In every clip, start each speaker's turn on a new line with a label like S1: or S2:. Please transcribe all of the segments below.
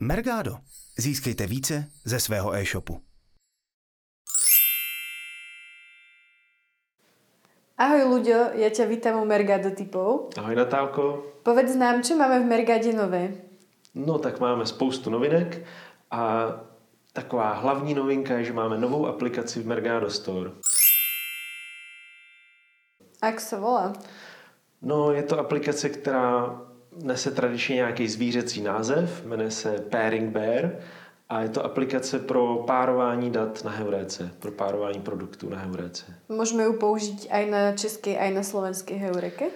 S1: Mergado. Získejte více ze svého e-shopu.
S2: Ahoj Luďo, ja ťa vítam u Mergado typov.
S3: Ahoj Natálko.
S2: Povedz nám, čo máme v Mergade nové?
S3: No tak máme spoustu novinek a taková hlavní novinka je, že máme novou aplikaci v Mergado Store.
S2: Jak se volá?
S3: No je to aplikace, která nese tradičně nějaký zvířecí název, jmenuje se Pairing Bear a je to aplikace pro párování dat na Heuréce, pro párování produktů na Heuréce.
S2: Můžeme ju použít aj na české, aj na slovenské Heureke?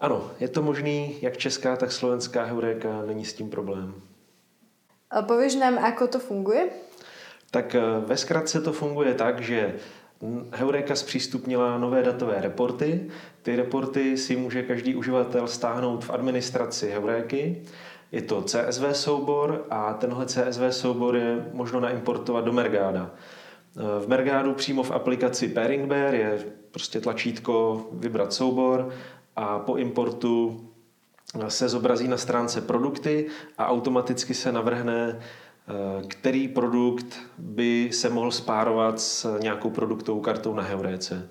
S3: Ano, je to možný, jak česká, tak slovenská Heuréka, není s tím problém.
S2: A pověš nám, ako to funguje?
S3: Tak eh, ve zkratce to funguje tak, že Heureka zpřístupnila nové datové reporty. Ty reporty si může každý uživatel stáhnout v administraci Heuréky. Je to CSV soubor a tenhle CSV soubor je možno naimportovat do Mergáda. V Mergádu přímo v aplikaci Pairing Bear je prostě tlačítko vybrat soubor a po importu se zobrazí na stránce produkty a automaticky se navrhne který produkt by se mohl spárovat s nějakou produktovou kartou na Heuréce.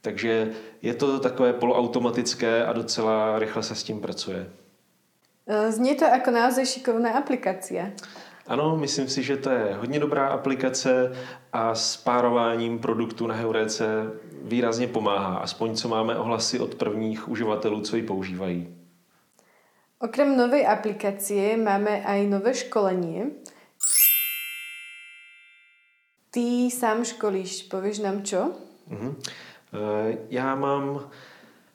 S3: Takže je to takové poloautomatické a docela rychle se s tím pracuje.
S2: Eh, zní to jako naozaj šikovná aplikace.
S3: Ano, myslím si, že to je hodně dobrá aplikace a s párováním produktů na Heuréce výrazně pomáhá, aspoň co máme ohlasy od prvních uživatelů, co ji používají.
S2: Okrem novej aplikácie máme aj nové školenie. Ty sám školíš, pověš nám čo?
S3: Uh-huh. Já mám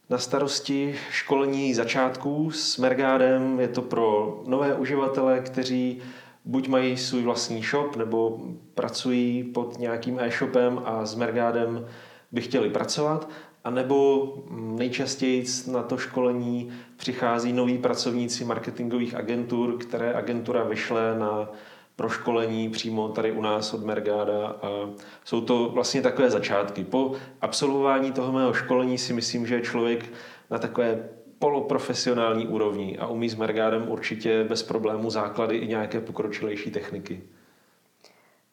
S3: na starosti školení začátků s Mergádem. Je to pro nové uživatele, kteří buď mají svůj vlastní shop, nebo pracují pod nějakým e-shopem a s Mergádem by chtěli pracovat. A nebo nejčastěji na to školení přichází noví pracovníci marketingových agentur, které agentura vyšle na proškolení přímo tady u nás od Mergáda a jsou to vlastně takové začátky. Po absolvování toho mého školení si myslím, že je člověk na takové poloprofesionální úrovni a umí s Mergádem určitě bez problémů základy i nějaké pokročilejší techniky.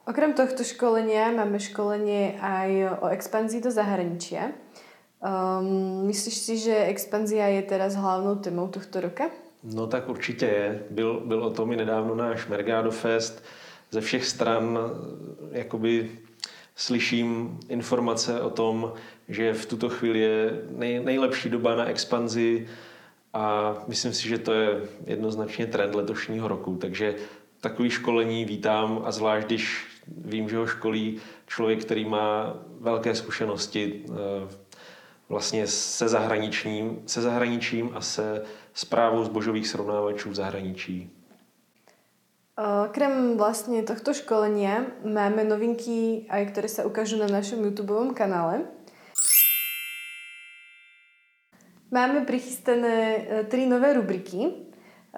S2: Okrem tohto školenia máme školenie aj o expanzii do zahraničia. Um, myslíš si, že expanzia je teraz hlavnou témou tohto roka?
S3: No tak určitě je. Byl, byl o tom i nedávno náš Mergado Fest. Ze všech stran jakoby slyším informace o tom, že v tuto chvíli je nej, nejlepší doba na expanzi a myslím si, že to je jednoznačně trend letošního roku. Takže takový školení vítám a zvlášť, když vím, že ho školí člověk, který má velké zkušenosti eh, vlastně se zahraničním, se zahraničím a se zprávou zbožových srovnávačů v zahraničí.
S2: Krem vlastně tohto školenia máme novinky, aj které se ukážu na našem YouTube kanále. Máme prichystané e, tri nové rubriky.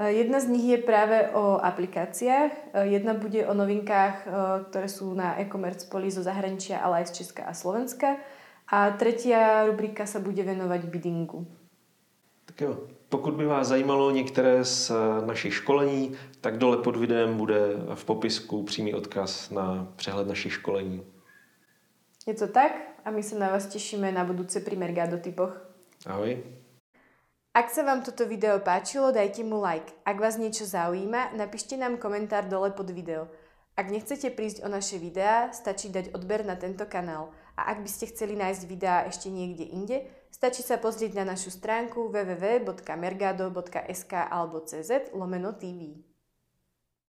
S2: Jedna z nich je právě o aplikáciách, jedna bude o novinkách, které jsou na e-commerce poli zo zahraničia, ale aj z Česka a Slovenska. A tretia rubrika se bude věnovat biddingu.
S3: Tak jo, pokud by vás zajímalo některé z eh, našich školení, tak dole pod videem bude v popisku přímý odkaz na přehled našich školení.
S2: Je to tak a my se na vás těšíme na budoucí pri Mergado typoch.
S3: Ahoj.
S2: Ak sa vám toto video páčilo, dajte mu like. Ak vás niečo zaujíma, napíšte nám komentár dole pod video. Ak nechcete prísť o naše videá, stačí dať odber na tento kanál. A ak by ste chceli nájsť videá ešte niekde inde, stačí sa pozrieť na našu stránku www.mergado.sk alebo cz lomeno TV.